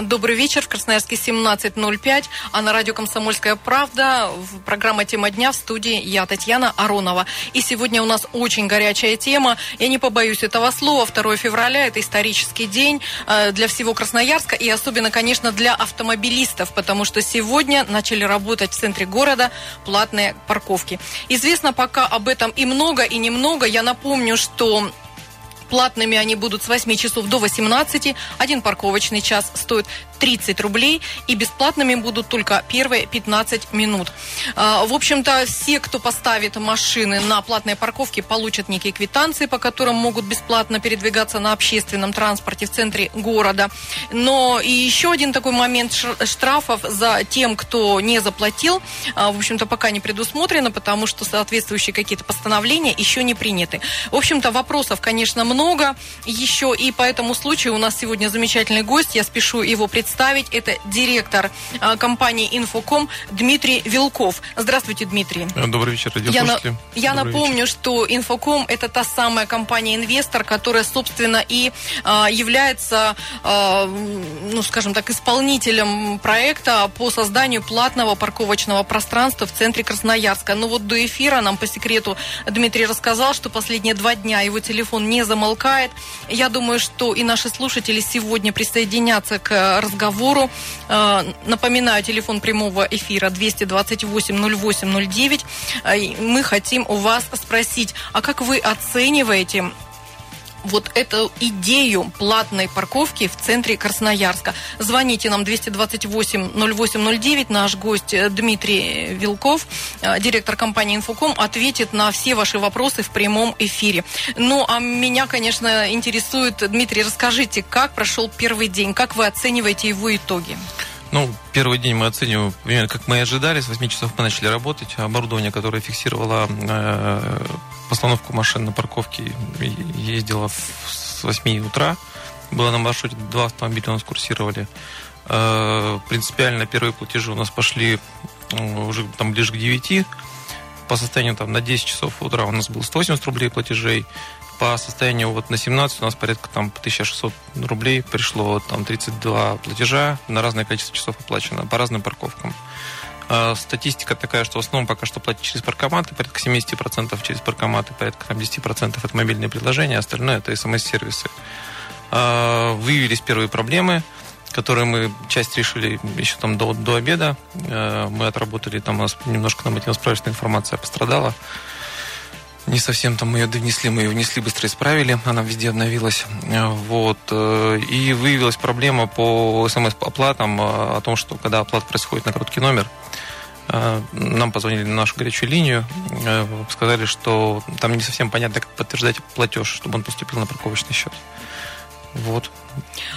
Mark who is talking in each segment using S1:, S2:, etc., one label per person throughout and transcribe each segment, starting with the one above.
S1: Добрый вечер. В Красноярске 17.05. А на радио «Комсомольская правда» программа «Тема дня» в студии я, Татьяна Аронова. И сегодня у нас очень горячая тема. Я не побоюсь этого слова. 2 февраля – это исторический день э, для всего Красноярска. И особенно, конечно, для автомобилистов. Потому что сегодня начали работать в центре города платные парковки. Известно пока об этом и много, и немного. Я напомню, что Платными они будут с 8 часов до 18. Один парковочный час стоит 30 рублей. И бесплатными будут только первые 15 минут. А, в общем-то, все, кто поставит машины на платные парковки, получат некие квитанции, по которым могут бесплатно передвигаться на общественном транспорте в центре города. Но и еще один такой момент штрафов за тем, кто не заплатил, а, в общем-то, пока не предусмотрено, потому что соответствующие какие-то постановления еще не приняты. В общем-то, вопросов, конечно, много еще. И по этому случаю у нас сегодня замечательный гость. Я спешу его представить. Это директор а, компании «Инфоком» Дмитрий Вилков. Здравствуйте, Дмитрий.
S2: Добрый вечер, радиослушатели.
S1: Я, я напомню, вечер. что «Инфоком» – это та самая компания-инвестор, которая, собственно, и а, является, а, ну, скажем так, исполнителем проекта по созданию платного парковочного пространства в центре Красноярска. Но вот до эфира нам по секрету Дмитрий рассказал, что последние два дня его телефон не замолкает. Я думаю, что и наши слушатели сегодня присоединятся к разговору. Э, напоминаю, телефон прямого эфира 228 08 09. Мы хотим у вас спросить, а как вы оцениваете вот эту идею платной парковки в центре Красноярска. Звоните нам 228-0809. Наш гость Дмитрий Вилков, э, директор компании «Инфоком», ответит на все ваши вопросы в прямом эфире. Ну, а меня, конечно, интересует, Дмитрий, расскажите, как прошел первый день, как вы оцениваете его итоги?
S2: Ну, первый день мы оцениваем, примерно как мы и ожидали. С 8 часов мы начали работать. Оборудование, которое фиксировало э, постановку машин на парковке, ездило с 8 утра. Было на маршруте два автомобиля у нас курсировали. Э, принципиально первые платежи у нас пошли э, уже там ближе к 9. По состоянию там на 10 часов утра у нас было 180 рублей платежей по состоянию вот на 17 у нас порядка там 1600 рублей пришло, там 32 платежа на разное количество часов оплачено по разным парковкам. А, статистика такая, что в основном пока что платят через паркоматы, порядка 70% через паркоматы, порядка там 10% это мобильные приложения, остальное это смс-сервисы. А, выявились первые проблемы, которые мы часть решили еще там до, до обеда. А, мы отработали, там у нас немножко нам справочная информация пострадала не совсем там мы ее донесли, мы ее внесли, быстро исправили, она везде обновилась. Вот. Э, и выявилась проблема по смс-оплатам о том, что когда оплата происходит на короткий номер, э, нам позвонили на нашу горячую линию, э, сказали, что там не совсем понятно, как подтверждать платеж, чтобы он поступил на парковочный счет. Вот.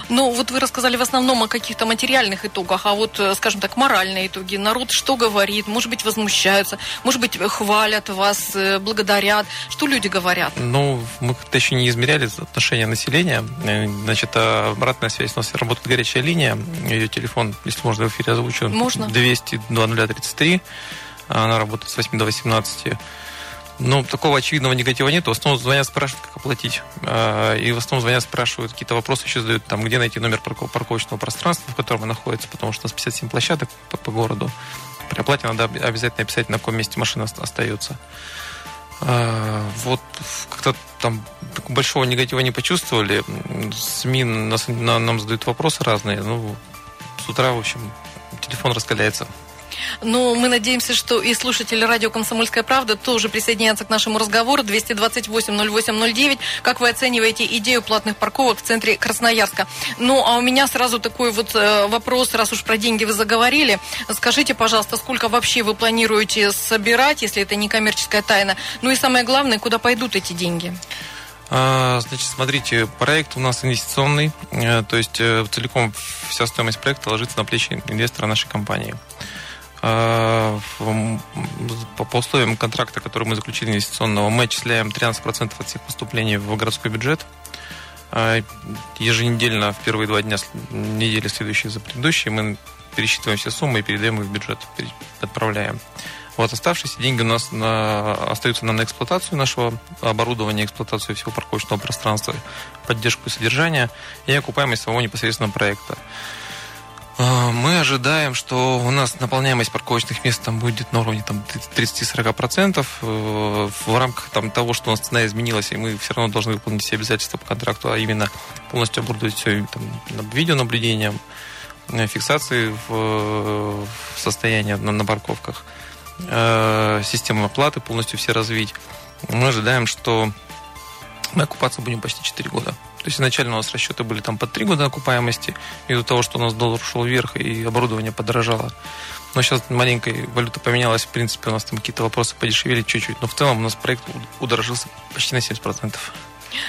S1: Ну, вот вы рассказали в основном о каких-то материальных итогах, а вот, э, скажем так, моральные итоги. Народ что говорит? Может быть, возмущаются, может быть, хвалят вас, э, благодарят. Что люди говорят?
S2: Ну, мы как-то еще не измеряли отношения населения. Э, значит, а обратная связь. У нас работает горячая линия. Ее телефон, если можно в эфире озвучу.
S1: Можно.
S2: 200 2033. Она работает с 8 до 18. Ну, такого очевидного негатива нет. В основном звонят, спрашивают, как оплатить. А, и в основном звонят, спрашивают, какие-то вопросы еще задают, там, где найти номер парковочного пространства, в котором он находится, потому что у нас 57 площадок по, по городу. При оплате надо обязательно описать, на каком месте машина остается. А, вот как-то там большого негатива не почувствовали. СМИ нас, нам задают вопросы разные. Ну, с утра, в общем, телефон раскаляется.
S1: Но мы надеемся, что и слушатели радио «Комсомольская правда» тоже присоединятся к нашему разговору. 228-08-09. Как вы оцениваете идею платных парковок в центре Красноярска? Ну, а у меня сразу такой вот э, вопрос, раз уж про деньги вы заговорили. Скажите, пожалуйста, сколько вообще вы планируете собирать, если это не коммерческая тайна? Ну и самое главное, куда пойдут эти деньги?
S2: А, значит, смотрите, проект у нас инвестиционный, э, то есть э, целиком вся стоимость проекта ложится на плечи инвестора нашей компании. А, по условиям контракта, который мы заключили инвестиционного, мы отчисляем 13% от всех поступлений в городской бюджет. А, еженедельно в первые два дня недели, следующие за предыдущие, мы пересчитываем все суммы и передаем их в бюджет, отправляем. Вот оставшиеся деньги у нас на, остаются нам на эксплуатацию нашего оборудования, эксплуатацию всего парковочного пространства, поддержку и содержание и окупаемость самого непосредственно проекта. А, мы ожидаем, что у нас наполняемость парковочных мест там будет на уровне там, 30-40%. Э, в рамках там, того, что у нас цена изменилась, и мы все равно должны выполнить все обязательства по контракту, а именно полностью оборудовать все там, видеонаблюдением, э, фиксации в, в состоянии на, на парковках, э, систему оплаты полностью все развить. Мы ожидаем, что мы окупаться будем почти 4 года. То есть изначально у нас расчеты были там под 3 года окупаемости, из-за того, что у нас доллар ушел вверх и оборудование подорожало. Но сейчас маленькая валюта поменялась, в принципе, у нас там какие-то вопросы подешевели чуть-чуть, но в целом у нас проект удорожился почти на 70%.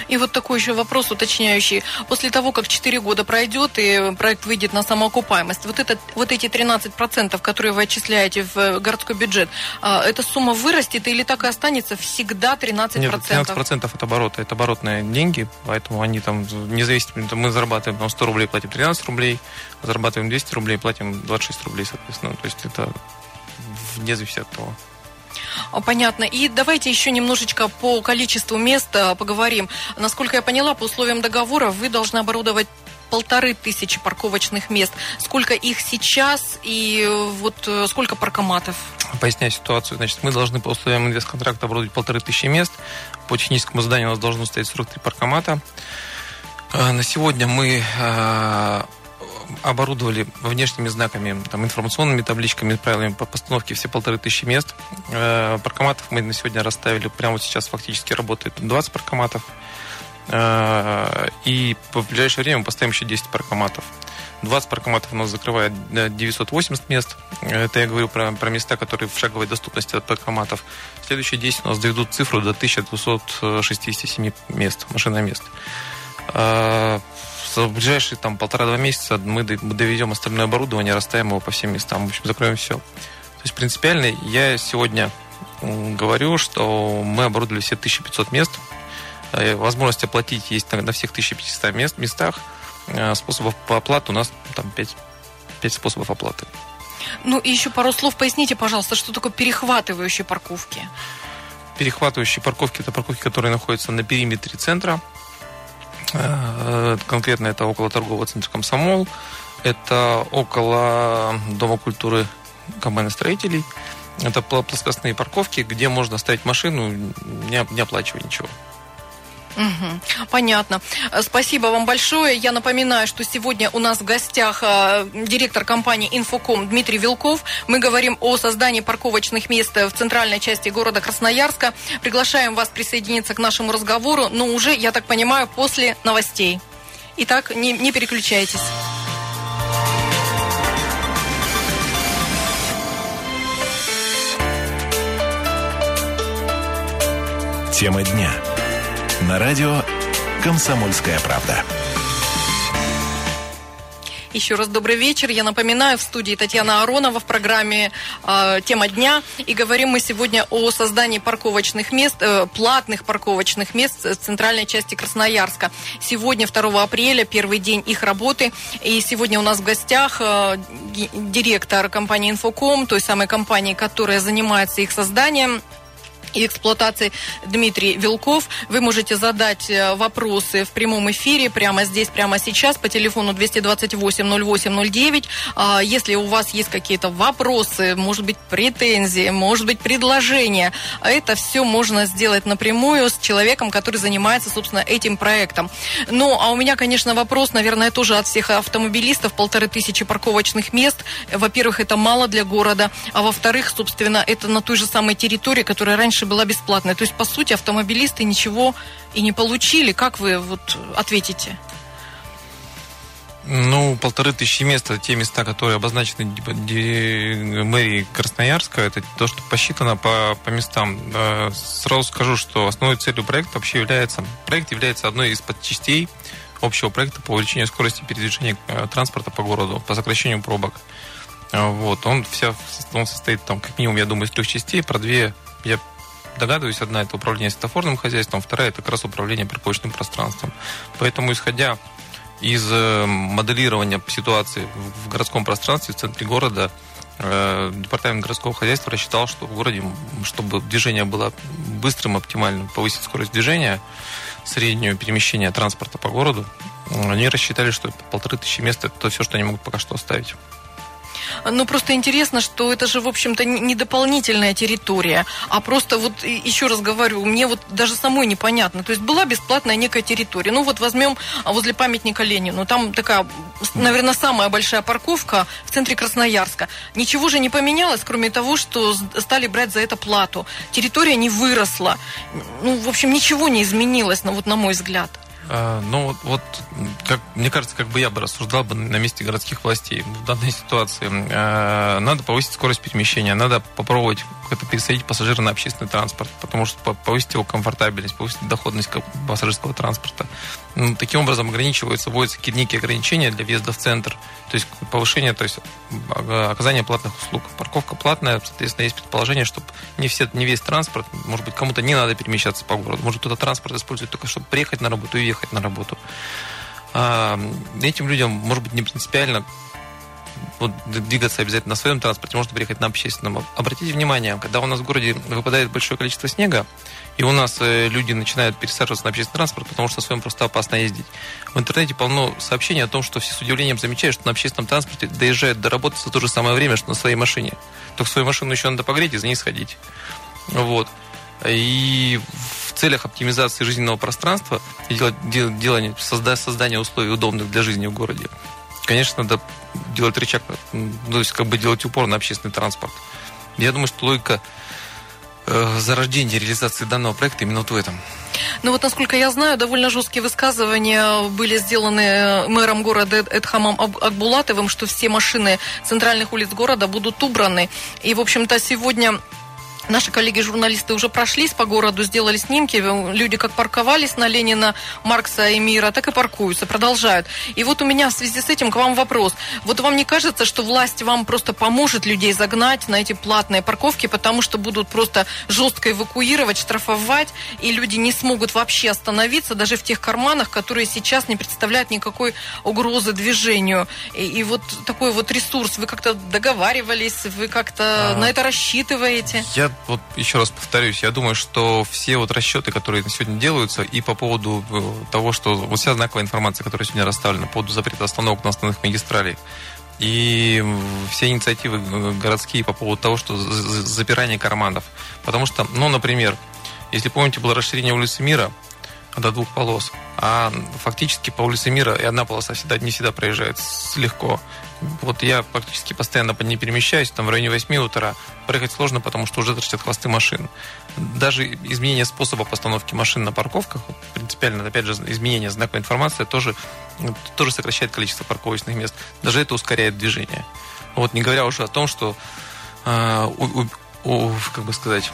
S1: И вот такой еще вопрос уточняющий. После того, как 4 года пройдет и проект выйдет на самоокупаемость, вот, этот, вот эти 13%, которые вы отчисляете в городской бюджет, а, эта сумма вырастет или так и останется всегда 13%? Нет,
S2: 13% от оборота. Это оборотные деньги, поэтому они там не зависят. Мы зарабатываем там, 100 рублей, платим 13 рублей, зарабатываем 200 рублей, платим 26 рублей, соответственно. То есть это вне зависимости от того.
S1: Понятно. И давайте еще немножечко по количеству мест э, поговорим. Насколько я поняла, по условиям договора вы должны оборудовать полторы тысячи парковочных мест. Сколько их сейчас и э, вот э, сколько паркоматов?
S2: Поясняю ситуацию. Значит, мы должны по условиям инвестконтракта оборудовать полторы тысячи мест. По техническому зданию у нас должно стоять 43 паркомата. На сегодня мы оборудовали внешними знаками, там, информационными табличками, правилами по постановке все полторы тысячи мест. Э, паркоматов мы на сегодня расставили, прямо вот сейчас фактически работает 20 паркоматов. Э, и в ближайшее время мы поставим еще 10 паркоматов. 20 паркоматов у нас закрывает 980 мест. Это я говорю про, про места, которые в шаговой доступности от паркоматов. Следующие 10 у нас доведут цифру до 1267 мест, машиномест. В ближайшие там полтора-два месяца мы доведем остальное оборудование, расставим его по всем местам. В общем, закроем все. То есть принципиально я сегодня говорю, что мы оборудовали все 1500 мест. Э, возможность оплатить есть на всех 1500 мест, местах. Э, способов по оплате у нас там 5, 5 способов оплаты.
S1: Ну и еще пару слов поясните, пожалуйста, что такое перехватывающие парковки?
S2: Перехватывающие парковки – это парковки, которые находятся на периметре центра, конкретно это около торгового центра «Комсомол». Это около Дома культуры комбайна строителей. Это плоскостные парковки, где можно ставить машину, не оплачивая ничего.
S1: Понятно. Э, спасибо вам большое. Я напоминаю, что сегодня у нас в гостях э, директор компании «Инфоком» Дмитрий Вилков. Мы говорим о создании парковочных мест в центральной части города Красноярска. Приглашаем вас присоединиться к нашему разговору, но уже, я так понимаю, после новостей. Итак, не, не переключайтесь.
S3: Тема дня на радио «Комсомольская правда».
S1: Еще раз добрый вечер. Я напоминаю, в студии Татьяна Аронова в программе э, «Тема дня». И говорим мы сегодня о создании парковочных мест, э, платных парковочных мест в центральной части Красноярска. Сегодня, 2 апреля, первый день их работы. И сегодня у нас в гостях э, директор компании «Инфоком», той самой компании, которая занимается их созданием, и эксплуатации Дмитрий Вилков. Вы можете задать э, вопросы в прямом эфире прямо здесь, прямо сейчас по телефону 228-08-09. А, если у вас есть какие-то вопросы, может быть, претензии, может быть, предложения, это все можно сделать напрямую с человеком, который занимается, собственно, этим проектом. Ну, а у меня, конечно, вопрос, наверное, тоже от всех автомобилистов. Полторы тысячи парковочных мест. Во-первых, это мало для города, а во-вторых, собственно, это на той же самой территории, которая раньше была бесплатная. То есть, по сути, автомобилисты ничего и не получили. Как вы вот ответите?
S2: Ну, полторы тысячи мест, это те места, которые обозначены мэрией Красноярска, это то, что посчитано по, по местам. Сразу скажу, что основной целью проекта вообще является, проект является одной из подчастей общего проекта по увеличению скорости передвижения э, транспорта по городу, по сокращению пробок. Вот, он, вся, он состоит там, как минимум, я думаю, из трех частей, про две я догадываюсь, одна это управление светофорным хозяйством, вторая это как раз управление парковочным пространством. Поэтому, исходя из э, моделирования ситуации в городском пространстве, в центре города, Э, департамент городского хозяйства рассчитал, что в городе, чтобы движение было быстрым, оптимальным, повысить скорость движения, среднюю перемещения транспорта по городу, они рассчитали, что полторы тысячи мест это все, что они могут пока что оставить.
S1: Ну, просто интересно, что это же, в общем-то, не дополнительная территория, а просто вот, еще раз говорю, мне вот даже самой непонятно. То есть была бесплатная некая территория. Ну, вот возьмем а, возле памятника Ленину. Там такая, наверное, самая большая парковка в центре Красноярска. Ничего же не поменялось, кроме того, что стали брать за это плату. Территория не выросла. Ну, в общем, ничего не изменилось, ну, вот на мой взгляд.
S2: А, ну, вот, вот как, мне кажется, как бы я бы рассуждал бы на месте городских властей в данной ситуации. А, надо повысить скорость перемещения, надо попробовать как-то пересадить пассажира на общественный транспорт, потому что повысить его комфортабельность, повысить доходность пассажирского транспорта. Таким образом ограничиваются, вводятся некие ограничения для въезда в центр, то есть повышение, то есть оказание платных услуг. Парковка платная, соответственно, есть предположение, что не, все, не весь транспорт, может быть, кому-то не надо перемещаться по городу, может, кто-то транспорт использует только, чтобы приехать на работу и уехать на работу. А, этим людям, может быть, не принципиально вот, двигаться обязательно на своем транспорте, можно приехать на общественном. Обратите внимание, когда у нас в городе выпадает большое количество снега, и у нас э, люди начинают пересаживаться на общественный транспорт, потому что на своем просто опасно ездить. В интернете полно сообщений о том, что все с удивлением замечают, что на общественном транспорте доезжают до работы за то же самое время, что на своей машине. Только свою машину еще надо погреть и за ней сходить. Вот. И в целях оптимизации жизненного пространства и делания, создания условий удобных для жизни в городе конечно, надо делать рычаг, ну, то есть как бы делать упор на общественный транспорт. Я думаю, что логика э, зарождения реализации данного проекта именно вот в этом.
S1: Ну вот, насколько я знаю, довольно жесткие высказывания были сделаны э, мэром города Эдхамом Акбулатовым, что все машины центральных улиц города будут убраны. И, в общем-то, сегодня Наши коллеги-журналисты уже прошлись по городу, сделали снимки. Люди как парковались на Ленина, Маркса и Мира, так и паркуются, продолжают. И вот у меня в связи с этим к вам вопрос. Вот вам не кажется, что власть вам просто поможет людей загнать на эти платные парковки, потому что будут просто жестко эвакуировать, штрафовать, и люди не смогут вообще остановиться даже в тех карманах, которые сейчас не представляют никакой угрозы движению. И, и вот такой вот ресурс, вы как-то договаривались, вы как-то а... на это рассчитываете?
S2: Я вот еще раз повторюсь, я думаю, что все вот расчеты, которые сегодня делаются, и по поводу э, того, что вот вся знаковая информация, которая сегодня расставлена по поводу запрета остановок на основных магистралей, и все инициативы э, городские по поводу того, что запирание карманов. Потому что, ну, например, если помните, было расширение улицы Мира до двух полос, а фактически по улице Мира и одна полоса всегда, не всегда проезжает легко. Вот я практически постоянно по ней перемещаюсь, там в районе 8 утра. Проехать сложно, потому что уже торчат хвосты машин. Даже изменение способа постановки машин на парковках, принципиально, опять же, изменение знаковой информации тоже, тоже сокращает количество парковочных мест. Даже это ускоряет движение. Вот не говоря уже о том, что э, у, у, как бы сказать,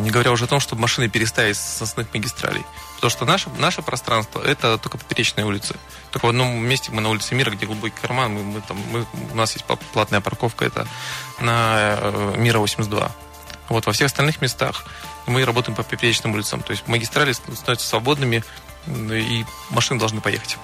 S2: не говоря уже о том, чтобы машины переставить с основных магистралей. Потому что наше, наше пространство – это только поперечные улицы. Только в одном месте мы на улице Мира, где глубокий карман, мы, мы, там, мы, у нас есть платная парковка, это на э, Мира 82. Вот, во всех остальных местах мы работаем по поперечным улицам. То есть магистрали становятся свободными, и машины должны поехать.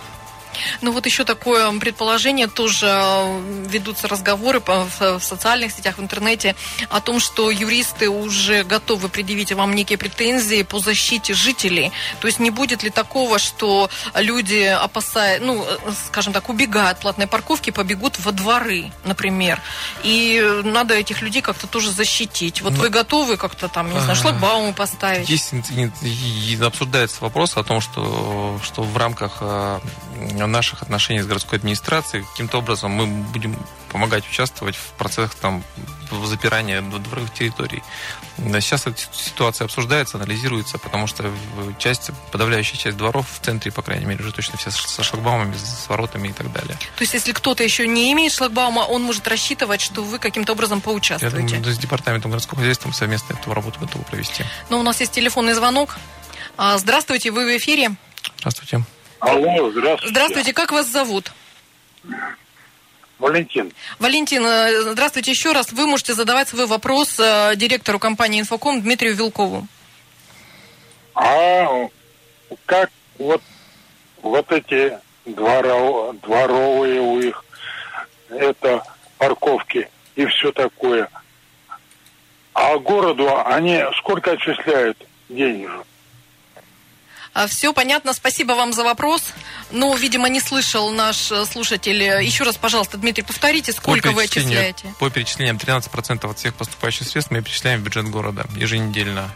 S1: Ну вот еще такое предположение, тоже э, ведутся разговоры в социальных сетях, в интернете о том, что юристы уже готовы предъявить вам некие претензии по защите жителей. То есть не будет ли такого, что люди опасают, ну, э, скажем так, убегают от платной парковки, побегут во дворы, например. И надо этих людей как-то тоже защитить. Вот Но... вы готовы как-то там, не знаю, шлагбаумы поставить?
S2: Здесь обсуждается вопрос о том, что, что в рамках э, наших отношений с городской администрацией. Каким-то образом мы будем помогать участвовать в процессах там, запирания дворовых территорий. Сейчас эта ситуация обсуждается, анализируется, потому что часть, подавляющая часть дворов в центре, по крайней мере, уже точно все со шлагбаумами, с воротами и так далее.
S1: То есть, если кто-то еще не имеет шлагбаума, он может рассчитывать, что вы каким-то образом поучаствуете? Я
S2: думаю, с департаментом городского хозяйства совместно эту работу готовы провести.
S1: Но ну, у нас есть телефонный звонок. А, здравствуйте, вы в эфире.
S2: Здравствуйте.
S4: Алло, здравствуйте.
S1: Здравствуйте, как вас зовут?
S4: Валентин.
S1: Валентин, э, здравствуйте еще раз. Вы можете задавать свой вопрос э, директору компании «Инфоком» Дмитрию Вилкову.
S4: А как вот, вот эти дворов, дворовые у их, это парковки, и все такое. А городу они сколько отчисляют денег?
S1: А, Все понятно, спасибо вам за вопрос. Но, видимо, не слышал наш э, слушатель. Еще раз, пожалуйста, Дмитрий, повторите, сколько
S2: по
S1: вы отчисляете?
S2: По перечислениям 13% от всех поступающих средств мы перечисляем в бюджет города еженедельно.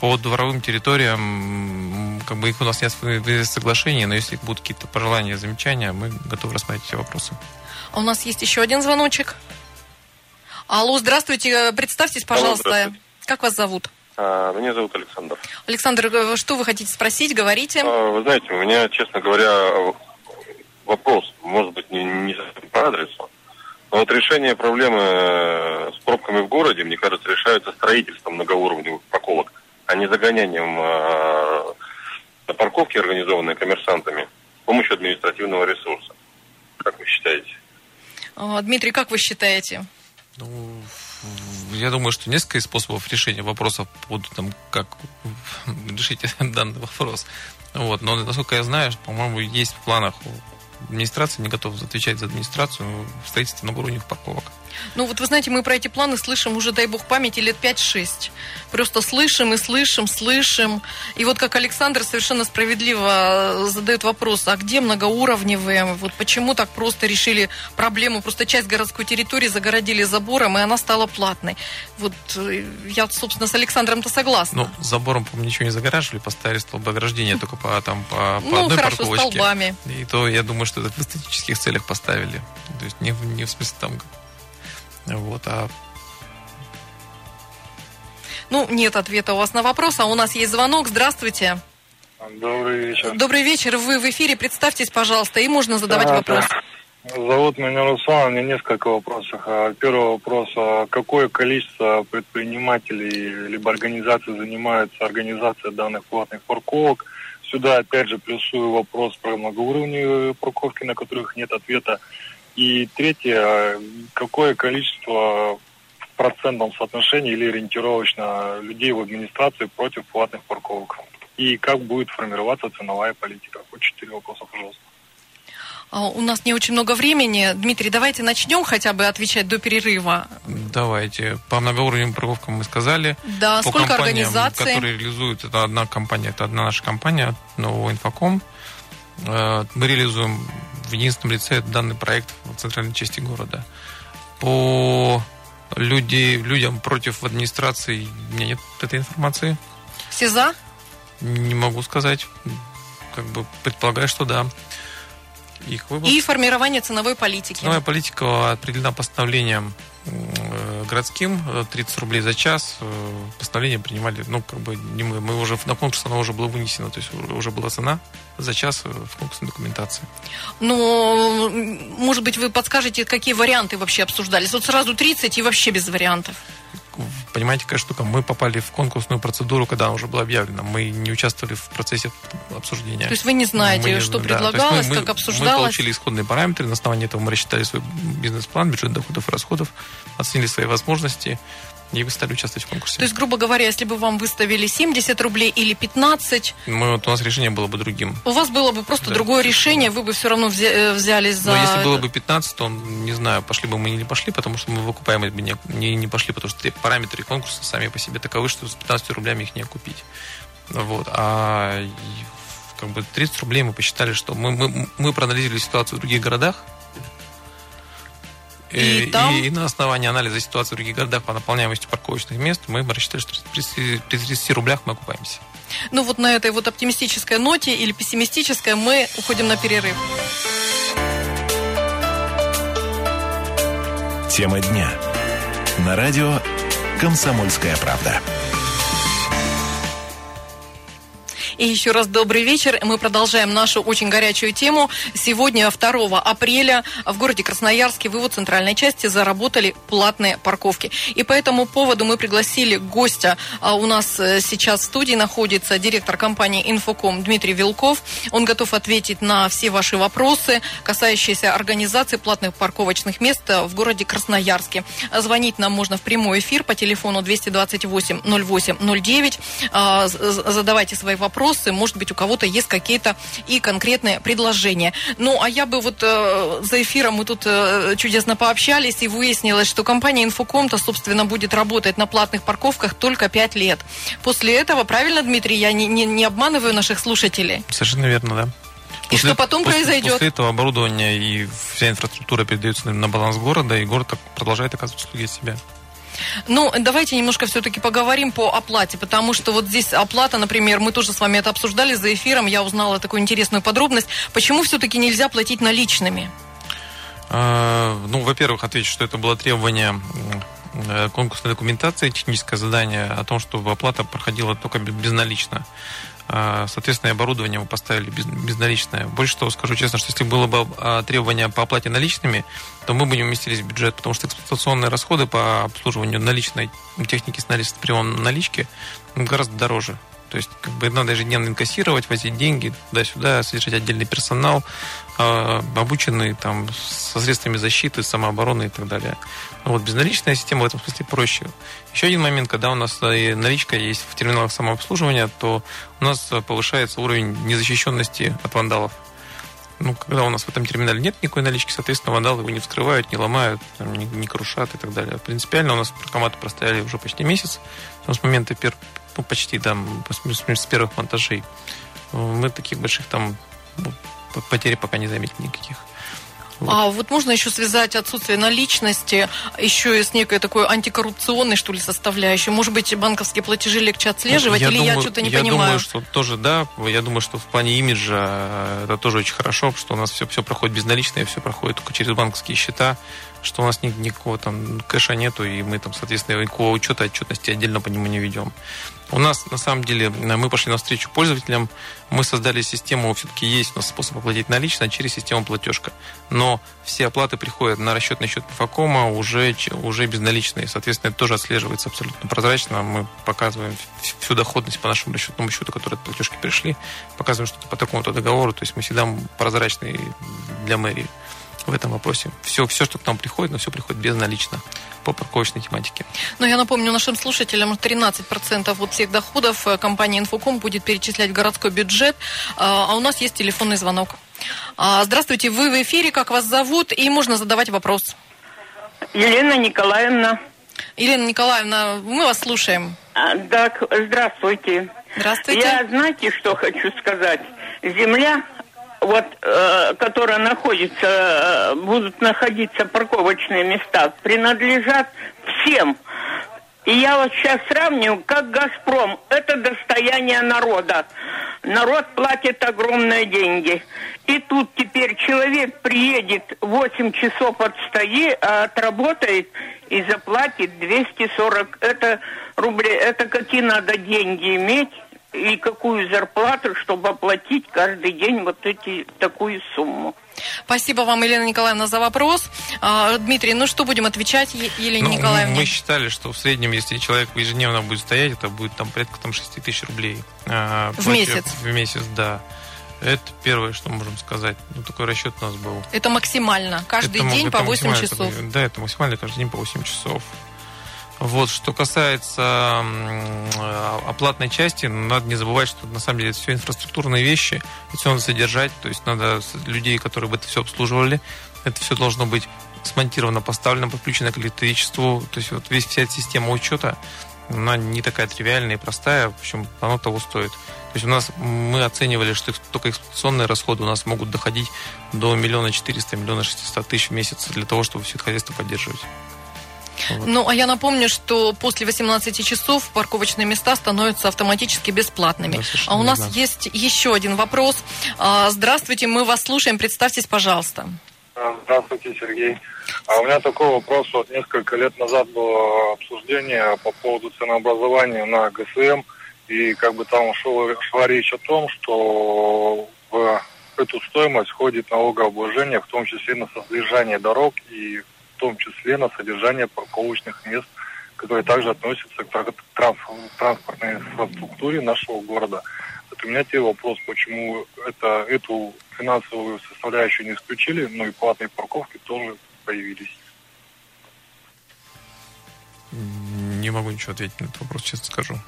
S2: По дворовым территориям, как бы их у нас нет в соглашении, но если будут какие-то пожелания, замечания, мы готовы рассмотреть эти вопросы.
S1: А у нас есть еще один звоночек. Алло, здравствуйте, представьтесь, пожалуйста.
S5: здравствуйте.
S1: как вас зовут?
S5: А, Меня зовут Александр.
S1: Александр, э, что вы хотите спросить? Говорите.
S5: А, Вы знаете, у меня, честно говоря, вопрос, может быть, не, не по адресу. Но вот решение проблемы э, с пробками в городе, мне кажется, решается строительством многоуровневых парковок, а не загонянием э, на парковки, организованные коммерсантами, с помощью административного ресурса. Как вы считаете?
S1: А, Дмитрий, как вы считаете?
S2: Ну, я думаю, что несколько способов решения вопросов будут там, как решить данный вопрос. Вот. Но, насколько я знаю, по-моему, есть в планах у администрации, не готов отвечать за администрацию, в строительстве многоуровневых парковок.
S1: Ну вот вы знаете, мы про эти планы слышим уже, дай бог памяти, лет 5-6. Просто слышим и слышим, слышим. И вот как Александр совершенно справедливо э, задает вопрос, а где многоуровневые? Вот почему так просто решили проблему? Просто часть городской территории загородили забором, и она стала платной. Вот э, я, собственно, с Александром-то согласна.
S2: Ну, забором, по-моему, ничего не загораживали, поставили столбы ограждения только по, там, по, по
S1: Ну,
S2: одной
S1: хорошо,
S2: парковочке.
S1: столбами.
S2: И то, я думаю, что это в эстетических целях поставили. То есть не, в- не в смысле там... Вот, а
S1: Ну, нет ответа у вас на вопрос, а у нас есть звонок. Здравствуйте.
S4: Добрый вечер.
S1: Добрый вечер. Вы в эфире. Представьтесь, пожалуйста, и можно задавать
S4: А,
S1: вопрос.
S4: да. Зовут меня Руслан, у меня несколько вопросов. А, Первый вопрос, а какое количество предпринимателей либо организаций занимаются организацией данных платных парковок? Сюда опять же плюсую вопрос про многоуровневые парковки, на которых нет ответа. И третье, а, какое количество в процентном соотношении или ориентировочно людей в администрации против платных парковок? И как будет формироваться ценовая политика? Вот четыре вопроса, пожалуйста.
S1: А, У нас не очень много времени. Дмитрий, давайте начнем хотя бы отвечать до перерыва.
S2: давайте. По многоуровневым парковкам мы сказали.
S1: Да,
S2: По
S1: сколько организаций?
S2: которые реализуют, это одна компания, это одна наша компания, нового инфоком. Э, Мы реализуем в единственном лице данный проект в центральной части города. По люди, людям против администрации у меня нет этой информации.
S1: Все за?
S2: Не могу сказать. Как бы предполагаю, что да. И какой был
S1: И формирование ценовой политики.
S2: Ценовая политика определена постановлением э, городским, э, 30 рублей за час. Э, Постановление принимали, ну, как бы не мы, мы уже на конкурс оно уже было вынесено, то есть уже была цена за час э, в конкурсной документации.
S1: М, может быть, вы подскажете, какие варианты вообще обсуждались? Вот сразу 30 и вообще без вариантов.
S2: Понимаете, какая штука? Мы попали в конкурсную процедуру, когда она уже была объявлена. Мы не участвовали в процессе обсуждения.
S1: То есть вы не знаете,
S2: Мы
S1: что
S2: да,
S1: предлагалось,
S2: мы- мы-
S1: как обсуждалось?
S2: Мы получили исходные параметры, на основании этого мы рассчитали свой бизнес-план, бюджет доходов и расходов, оценили свои возможности и вы стали участвовать в конкурсе.
S1: То есть, грубо говоря, если бы вам выставили 70 рублей или 15,
S2: Мы, вот у нас решение было бы другим.
S1: у вас было бы просто
S2: Да,
S1: другое решение, вы бы все равно э, взялись за...
S2: Но если было бы 15, то, не знаю, пошли бы мы или не пошли, потому что мы выкупаемые бы не, не, не пошли, потому что параметры конкурса сами по себе таковы, что с 15 рублями их не окупить. Вот. А как бы 30 рублей мы посчитали, что мы, мы, мы проанализировали ситуацию в других городах,
S1: И там?
S2: и на основании анализа ситуации в других городах по наполняемости парковочных мест мы рассчитали, что при 30 при 30 рублях мы окупаемся.
S1: Ну вот на этой вот оптимистической ноте или пессимистической мы уходим на перерыв.
S3: Тема дня. На радио «Комсомольская правда».
S1: И еще раз добрый вечер. Мы продолжаем нашу очень горячую тему. Сегодня, 2 апреля, в городе Красноярске в его центральной части заработали платные парковки. И по этому поводу мы пригласили гостя. А У нас э, сейчас в студии находится директор компании «Инфоком» Дмитрий Вилков. Он готов ответить на все ваши вопросы, касающиеся организации платных парковочных мест в городе Красноярске. Звонить нам можно в прямой эфир по телефону 228 08 09. А, з- з- Задавайте свои вопросы. Вопросы. Может быть, у кого-то есть какие-то и конкретные предложения. Ну, а я бы вот э, за эфиром мы тут э, чудесно пообщались и выяснилось, что компания Инфоком-то, собственно, будет работать на платных парковках только 5 лет. После этого, правильно, Дмитрий, я не, не, не обманываю наших слушателей?
S2: Совершенно верно, да.
S1: И после, что потом
S2: после,
S1: произойдет?
S2: После этого оборудование и вся инфраструктура передается на баланс города, и город продолжает оказывать услуги себя.
S1: Ну, давайте немножко все-таки поговорим по оплате, потому что вот здесь оплата, например, мы тоже с вами это обсуждали за эфиром, я узнала такую интересную подробность. Почему все-таки нельзя платить наличными?
S2: А, ну, во-первых, отвечу, что это было требование э, конкурсной документации, техническое задание о том, чтобы оплата проходила только безналично. А, соответственно, оборудование мы поставили без, безналичное. Больше того, скажу честно, что если было бы а, требование по оплате наличными, то мы бы не уместились в бюджет, потому что эксплуатационные расходы по обслуживанию наличной техники с приемом налички гораздо дороже. То есть как бы надо ежедневно инкассировать, возить деньги туда-сюда, содержать отдельный персонал, э, обученный там со средствами защиты, самообороны и так далее. Но вот безналичная система в этом смысле проще. Еще один момент, когда у нас наличка есть в терминалах самообслуживания, то у нас повышается уровень незащищенности от вандалов. Ну, когда у нас в этом терминале нет никакой налички, соответственно, вандалы его не вскрывают, не ломают, не, не крушат и так далее. Принципиально у нас паркоматы простояли уже почти месяц. с момента пер ну, почти там, с первых монтажей. Мы таких больших там ну, потерь пока не заметили никаких.
S1: Вот. А вот можно еще связать отсутствие наличности еще и с некой такой антикоррупционной, что ли, составляющей? Может быть, банковские платежи легче отслеживать, я или думаю, я что-то не
S2: я
S1: понимаю?
S2: Я думаю, что тоже да. Я думаю, что в плане имиджа э, это тоже очень хорошо, что у нас все, все проходит безналично, и все проходит только через банковские счета что у нас никакого там кэша нету, и мы там, соответственно, никакого учета, отчетности отдельно по нему не ведем. У нас, на самом деле, мы пошли навстречу пользователям, мы создали систему, все-таки есть у нас способ оплатить налично через систему платежка. Но все оплаты приходят на расчетный счет Факома уже, уже безналичные. Соответственно, это тоже отслеживается абсолютно прозрачно. Мы показываем всю доходность по нашему расчетному счету, который от платежки пришли. Показываем, что это по такому-то договору. То есть мы всегда прозрачны для мэрии в этом вопросе. Все, все, что к нам приходит, но все приходит безналично по парковочной тематике.
S1: Но я напомню нашим слушателям, 13% от всех доходов э, компания Инфоком будет перечислять в городской бюджет, а, а у нас есть телефонный звонок. А, здравствуйте, вы в эфире, как вас зовут, и можно задавать вопрос.
S6: Елена Николаевна.
S1: Елена Николаевна, мы вас слушаем.
S6: А, так, здравствуйте.
S1: Здравствуйте.
S6: Я, знаете, что хочу сказать? Земля вот, э, которая находится, э, будут находиться парковочные места, принадлежат всем. И я вот сейчас сравниваю, как «Газпром» – это достояние народа. Народ платит огромные деньги. И тут теперь человек приедет 8 часов отстоит, а отработает и заплатит 240 это рублей. Это какие надо деньги иметь? И какую зарплату, чтобы оплатить каждый день вот эти такую сумму.
S1: Спасибо вам, Елена Николаевна, за вопрос. А, Дмитрий, ну что будем отвечать Елене ну, Николаевне?
S2: Мы считали, что в среднем, если человек ежедневно будет стоять, это будет там порядка там, 6 тысяч рублей.
S1: А, в месяц?
S2: В месяц, да. Это первое, что можем сказать. Ну, такой расчет у нас был.
S1: Это максимально? Каждый это, день это по 8 часов?
S2: Это, да, это максимально каждый день по 8 часов. Вот, что касается оплатной части, надо не забывать, что на самом деле это все инфраструктурные вещи, это все надо содержать, то есть надо людей, которые бы это все обслуживали, это все должно быть смонтировано, поставлено, подключено к электричеству, то есть вот весь вся эта система учета, она не такая тривиальная и простая, в общем, оно того стоит. То есть у нас мы оценивали, что только эксплуатационные расходы у нас могут доходить до миллиона четыреста, миллиона шестисот тысяч в месяц для того, чтобы все это хозяйство поддерживать.
S1: Вот. Ну, а я напомню, что после 18 часов парковочные места становятся автоматически бесплатными. Да, а у нас верно. есть еще один вопрос. А, здравствуйте, мы вас слушаем. Представьтесь, пожалуйста.
S4: А, здравствуйте, Сергей. А у меня такой вопрос. Вот несколько лет назад было обсуждение по поводу ценообразования на ГСМ. И как бы там шла, шла речь о том, что в эту стоимость входит налогообложение, в том числе на содержание дорог и в том числе на содержание парковочных мест, которые также относятся к транспортной инфраструктуре нашего города. Вот у меня те вопрос, почему это, эту финансовую составляющую не исключили, но и платные парковки тоже появились.
S2: Не могу ничего ответить на этот вопрос, честно скажу.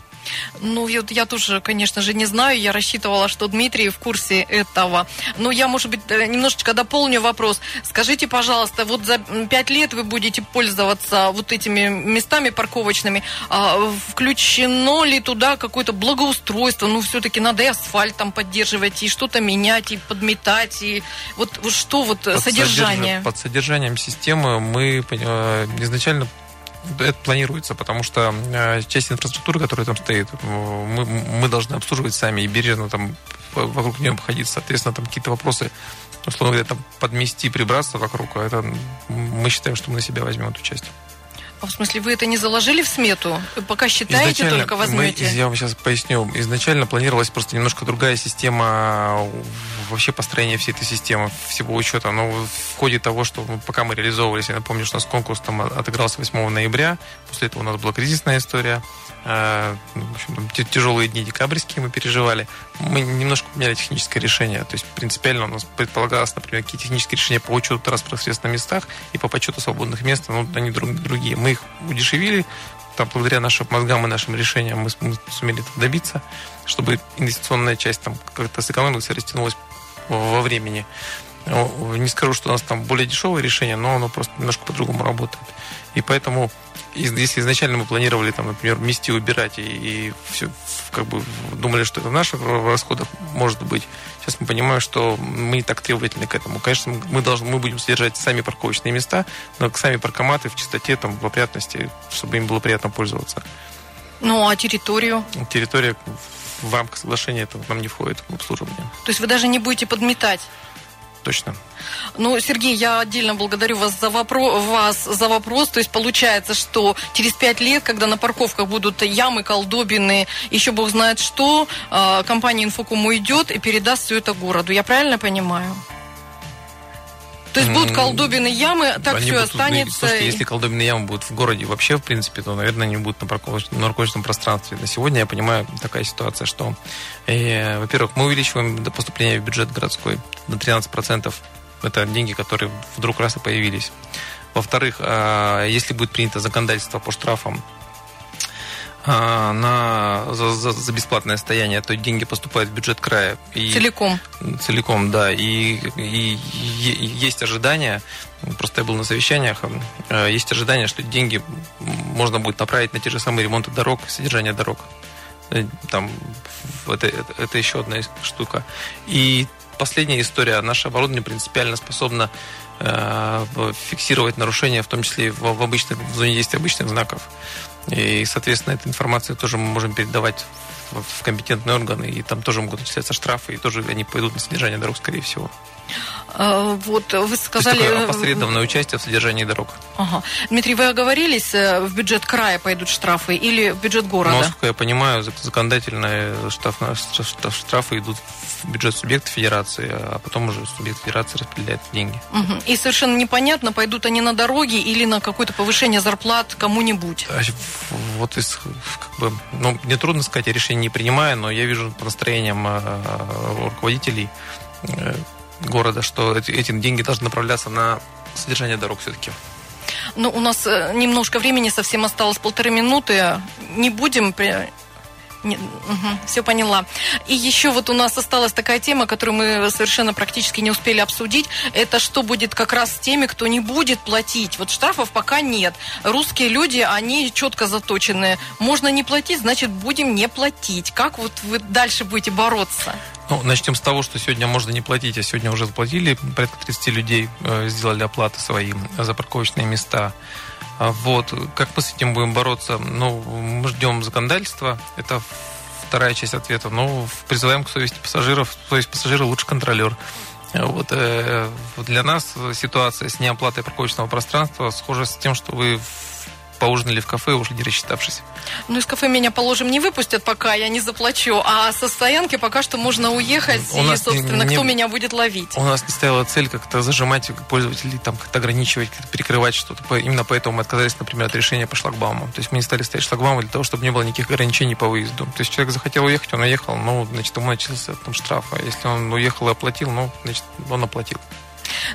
S1: Ну, вот я тоже, конечно же, не знаю. Я рассчитывала, что Дмитрий в курсе этого. Но я, может быть, э, немножечко дополню вопрос. Скажите, пожалуйста, вот за пять лет вы будете пользоваться вот этими местами парковочными. А включено ли туда какое-то благоустройство? Ну, все-таки надо и асфальт там поддерживать, и что-то менять, и подметать, и вот, вот что вот под содержание?
S2: Содерж... Под содержанием системы мы э, изначально это планируется, потому что э, часть инфраструктуры, которая там стоит, мы, мы должны обслуживать сами и бережно там вокруг нее обходиться. Соответственно, там какие-то вопросы, условно говоря, там подмести, прибраться вокруг, а это мы считаем, что мы на себя возьмем эту часть.
S1: А в смысле, вы это не заложили в смету? Пока считаете, Изначально только возьмете?
S2: Мы, я вам сейчас поясню. Изначально планировалась просто немножко другая система вообще построения всей этой системы, всего учета. Но в ходе того, что пока мы реализовывались, я напомню, что у нас конкурс там отыгрался 8 ноября. После этого у нас была кризисная история. А, ну, в общем, там, тяжелые дни декабрьские мы переживали. Мы немножко поменяли техническое решение. То есть принципиально у нас предполагалось, например, какие технические решения по учету транспортных средств на местах и по подсчету свободных мест, но ну, они другие. Мы их удешевили, там, благодаря нашим мозгам и нашим решениям мы, мы сумели этого добиться, чтобы инвестиционная часть там как-то сэкономилась и растянулась во времени. Не скажу, что у нас там более дешевое решение, но оно просто немножко по-другому работает. И поэтому если изначально мы планировали, там, например, вместе убирать и, и все, как бы думали, что это в наших расходах может быть, сейчас мы понимаем, что мы не так требовательны к этому. Конечно, мы, должны, мы будем содержать сами парковочные места, но сами паркоматы в чистоте, там, в опрятности, чтобы им было приятно пользоваться.
S1: Ну, а территорию?
S2: Территория в рамках соглашения это нам не входит в обслуживание.
S1: То есть вы даже не будете подметать?
S2: Точно.
S1: Ну, Сергей, я отдельно благодарю вас за, вопро- вас за вопрос. То есть получается, что через пять лет, когда на парковках будут ямы, колдобины, еще бог знает что, а, компания Инфокум уйдет и передаст все это городу. Я правильно понимаю? То есть будут колдобины ямы, так они все будут, останется.
S2: Слушайте, если колдобины ямы будут в городе вообще, в принципе, то, наверное, они будут на парковочном, на парковочном пространстве. На сегодня я понимаю такая ситуация, что, э, во-первых, мы увеличиваем поступление в бюджет городской на 13%. Это деньги, которые вдруг раз и появились. Во-вторых, э, если будет принято законодательство по штрафам на, за, за, за бесплатное стояние, то деньги поступают в бюджет края.
S1: И, целиком.
S2: Целиком, да. И, и, и есть ожидания, просто я был на совещаниях, а, есть ожидания, что деньги можно будет направить на те же самые ремонты дорог, содержание дорог. Э, там, это, это, это еще одна штука. И последняя история. Наше оборудование принципиально способно э, фиксировать нарушения, в том числе в, в, обычных, в зоне действия обычных знаков. И, соответственно, эту информацию тоже мы можем передавать в компетентные органы, и там тоже могут начисляться штрафы, и тоже они пойдут на содержание дорог, скорее всего.
S1: А, вот вы сказали... То есть
S2: такое опосредованное участие в содержании дорог.
S1: Ага. Дмитрий, вы оговорились, э, в бюджет края пойдут штрафы или в бюджет города? Ну,
S2: насколько я понимаю, законодательные штрафы, штрафы идут в бюджет субъекта федерации, а потом уже субъект федерации распределяет деньги.
S1: Угу. И совершенно непонятно, пойдут они на дороги или на какое-то повышение зарплат кому-нибудь. А,
S2: вот из, как бы, ну, мне трудно сказать, я решение не принимаю, но я вижу по настроениям э, руководителей э, города, что эти деньги должны направляться на содержание дорог все-таки.
S1: Ну, у нас э, немножко времени совсем осталось, полторы минуты. Не будем угу, все поняла. И еще вот у нас осталась такая тема, которую мы совершенно практически не успели обсудить. Это что будет как раз с теми, кто не будет платить. Вот штрафов пока нет. Русские люди, они четко заточены. Можно не платить, значит, будем не платить. Как вот вы дальше будете бороться?
S2: Ну, начнем с того, что сегодня можно не платить, а сегодня уже заплатили. Порядка 30 людей э, сделали оплаты свои за парковочные места. А вот. Как мы с этим будем бороться? Ну, мы ждем законодательства. Это вторая часть ответа. Ну, призываем к совести пассажиров. То есть пассажиры лучше контролер. Вот, э, для нас ситуация с неоплатой парковочного пространства схожа с тем, что вы поужинали в кафе, ушли не рассчитавшись.
S1: Ну, из кафе меня, положим, не выпустят пока, я не заплачу. А со стоянки пока что можно уехать, у и, нас собственно, не, кто меня будет ловить?
S2: У нас не стояла цель как-то зажимать пользователей, там, как-то ограничивать, как-то перекрывать что-то. Именно поэтому мы отказались, например, от решения по шлагбаумам. То есть мы не стали ставить шлагбаумы для того, чтобы не было никаких ограничений по выезду. То есть человек захотел уехать, он уехал, ну, значит, ему начался там штраф. А если он уехал и оплатил, ну, значит, он оплатил.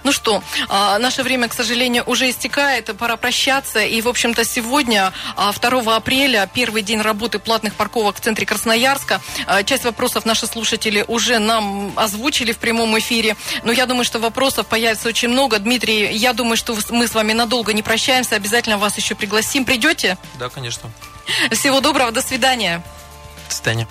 S1: Ну что, а, наше время, к сожалению, уже истекает, пора прощаться. И, в общем-то, сегодня, 2 а, апреля, первый день работы платных парковок в центре Красноярска. А, часть вопросов наши слушатели уже нам озвучили в прямом эфире. Но я думаю, что вопросов появится очень много. Дмитрий, я думаю, что мы с вами надолго не прощаемся. Обязательно вас еще пригласим. Придете?
S2: Да, конечно.
S1: Всего доброго, до свидания.
S2: До свидания.